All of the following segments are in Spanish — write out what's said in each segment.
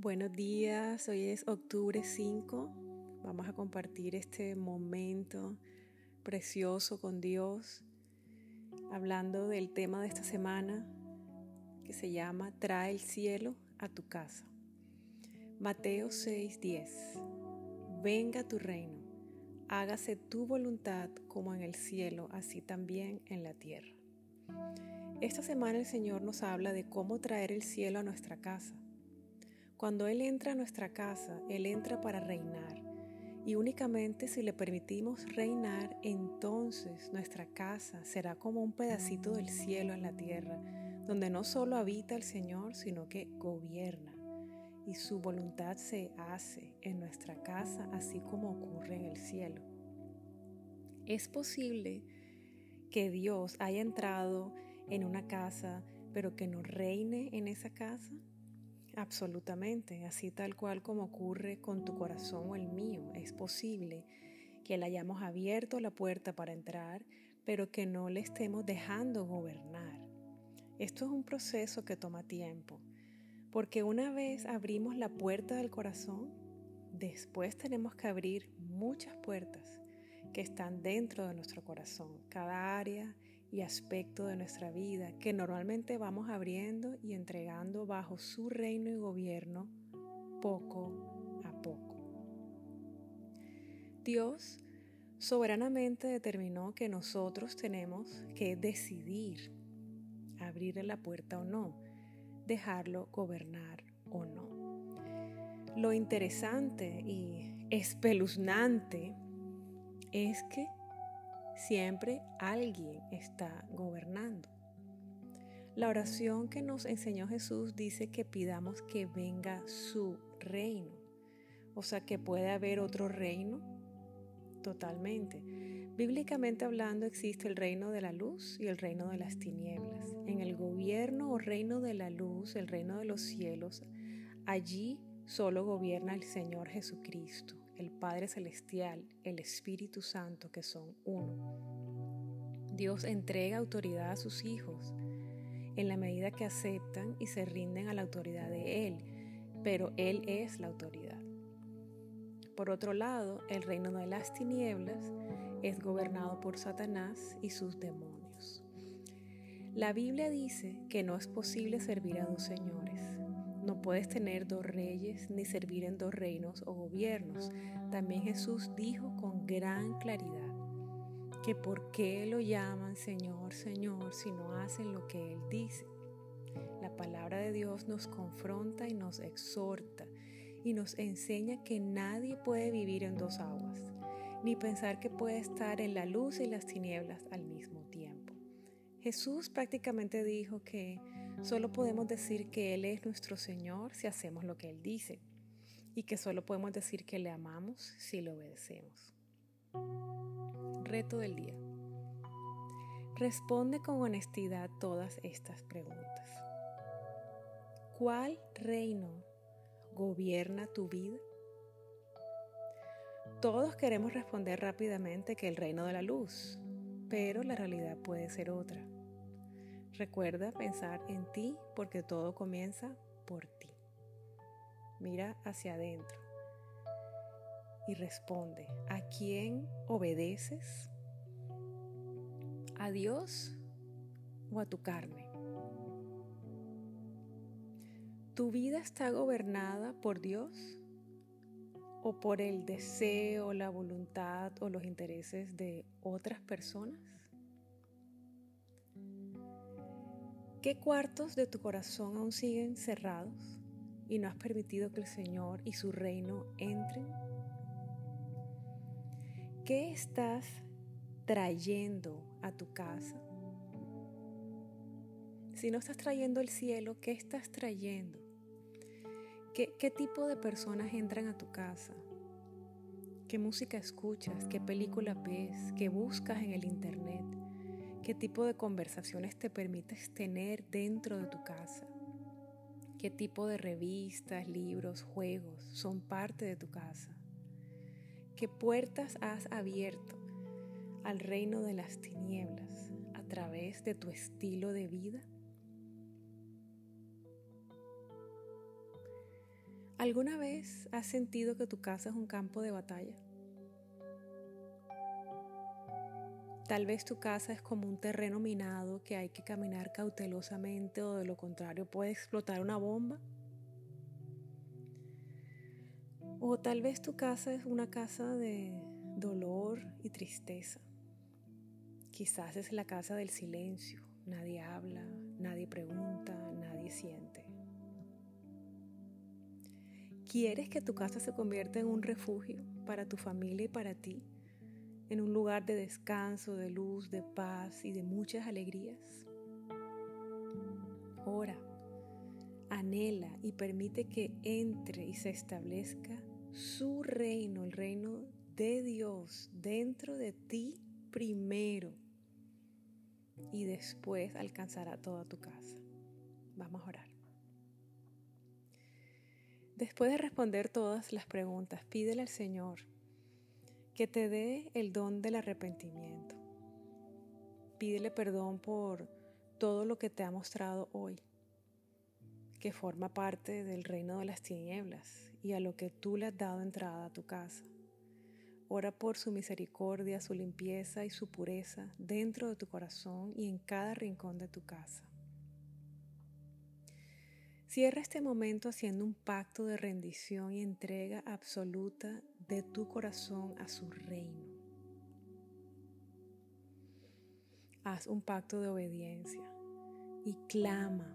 Buenos días, hoy es octubre 5. Vamos a compartir este momento precioso con Dios, hablando del tema de esta semana que se llama Trae el cielo a tu casa. Mateo 6:10. Venga tu reino, hágase tu voluntad como en el cielo, así también en la tierra. Esta semana el Señor nos habla de cómo traer el cielo a nuestra casa cuando Él entra a nuestra casa, Él entra para reinar. Y únicamente si le permitimos reinar, entonces nuestra casa será como un pedacito del cielo en la tierra, donde no solo habita el Señor, sino que gobierna. Y su voluntad se hace en nuestra casa, así como ocurre en el cielo. Es posible que Dios haya entrado en una casa, pero que no reine en esa casa. Absolutamente, así tal cual como ocurre con tu corazón o el mío. Es posible que le hayamos abierto la puerta para entrar, pero que no le estemos dejando gobernar. Esto es un proceso que toma tiempo, porque una vez abrimos la puerta del corazón, después tenemos que abrir muchas puertas que están dentro de nuestro corazón, cada área y aspecto de nuestra vida que normalmente vamos abriendo y entregando bajo su reino y gobierno poco a poco. Dios soberanamente determinó que nosotros tenemos que decidir abrirle la puerta o no, dejarlo gobernar o no. Lo interesante y espeluznante es que Siempre alguien está gobernando. La oración que nos enseñó Jesús dice que pidamos que venga su reino. O sea, que puede haber otro reino totalmente. Bíblicamente hablando existe el reino de la luz y el reino de las tinieblas. En el gobierno o reino de la luz, el reino de los cielos, allí solo gobierna el Señor Jesucristo el Padre Celestial, el Espíritu Santo, que son uno. Dios entrega autoridad a sus hijos en la medida que aceptan y se rinden a la autoridad de Él, pero Él es la autoridad. Por otro lado, el reino de las tinieblas es gobernado por Satanás y sus demonios. La Biblia dice que no es posible servir a dos señores, no puedes tener dos reyes ni servir en dos reinos o gobiernos. También Jesús dijo con gran claridad que por qué lo llaman Señor, Señor si no hacen lo que Él dice. La palabra de Dios nos confronta y nos exhorta y nos enseña que nadie puede vivir en dos aguas, ni pensar que puede estar en la luz y las tinieblas al mismo tiempo. Jesús prácticamente dijo que Solo podemos decir que Él es nuestro Señor si hacemos lo que Él dice y que solo podemos decir que le amamos si le obedecemos. Reto del día. Responde con honestidad todas estas preguntas. ¿Cuál reino gobierna tu vida? Todos queremos responder rápidamente que el reino de la luz, pero la realidad puede ser otra. Recuerda pensar en ti porque todo comienza por ti. Mira hacia adentro y responde, ¿a quién obedeces? ¿A Dios o a tu carne? ¿Tu vida está gobernada por Dios o por el deseo, la voluntad o los intereses de otras personas? ¿Qué cuartos de tu corazón aún siguen cerrados y no has permitido que el Señor y su reino entren? ¿Qué estás trayendo a tu casa? Si no estás trayendo el cielo, ¿qué estás trayendo? ¿Qué, tipo de personas entran a tu casa? ¿Qué música escuchas? ¿Qué película ves? ¿Qué buscas en el Internet? ¿Qué tipo de conversaciones te permites tener dentro de tu casa? ¿Qué tipo de revistas, libros, juegos son parte de tu casa? ¿Qué puertas has abierto al reino de las tinieblas a través de tu estilo de vida? ¿Alguna vez has sentido que tu casa es un campo de batalla? Tal vez tu casa es como un terreno minado que hay que caminar cautelosamente o de lo contrario puede explotar una bomba. O tal vez tu casa es una casa de dolor y tristeza. Quizás es la casa del silencio. Nadie habla, nadie pregunta, nadie siente. ¿Quieres que tu casa se convierta en un refugio para tu familia y para ti? ¿En un lugar de descanso, de luz, de paz y de muchas alegrías? Ora, anhela y permite que entre y se establezca su reino, el reino de Dios dentro de ti primero y después alcanzará toda tu casa. Vamos a orar. Después de responder todas las preguntas, pídele al Señor que te dé el don del arrepentimiento. Pídele perdón por todo lo que te ha mostrado hoy, que forma parte del reino de las tinieblas y a lo que tú le has dado entrada a tu casa. Ora por su misericordia, su limpieza y su pureza dentro de tu corazón y en cada rincón de tu casa. Cierra este momento haciendo un pacto de rendición y entrega absoluta de tu corazón a su reino. Haz un pacto de obediencia y clama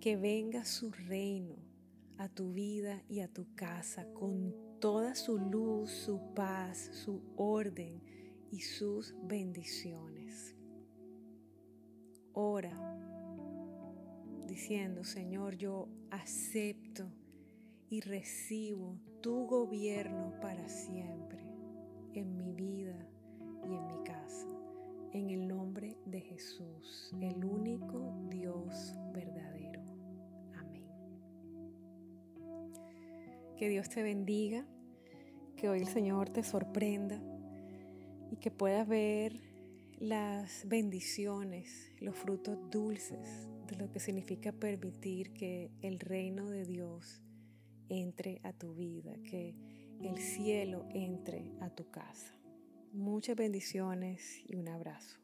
que venga su reino a tu vida y a tu casa con toda su luz, su paz, su orden y sus bendiciones. Ora diciendo, Señor, yo acepto y recibo tu gobierno para siempre en mi vida y en mi casa. En el nombre de Jesús, el único Dios verdadero. Amén. Que Dios te bendiga, que hoy el Señor te sorprenda y que puedas ver las bendiciones, los frutos dulces lo que significa permitir que el reino de Dios entre a tu vida, que el cielo entre a tu casa. Muchas bendiciones y un abrazo.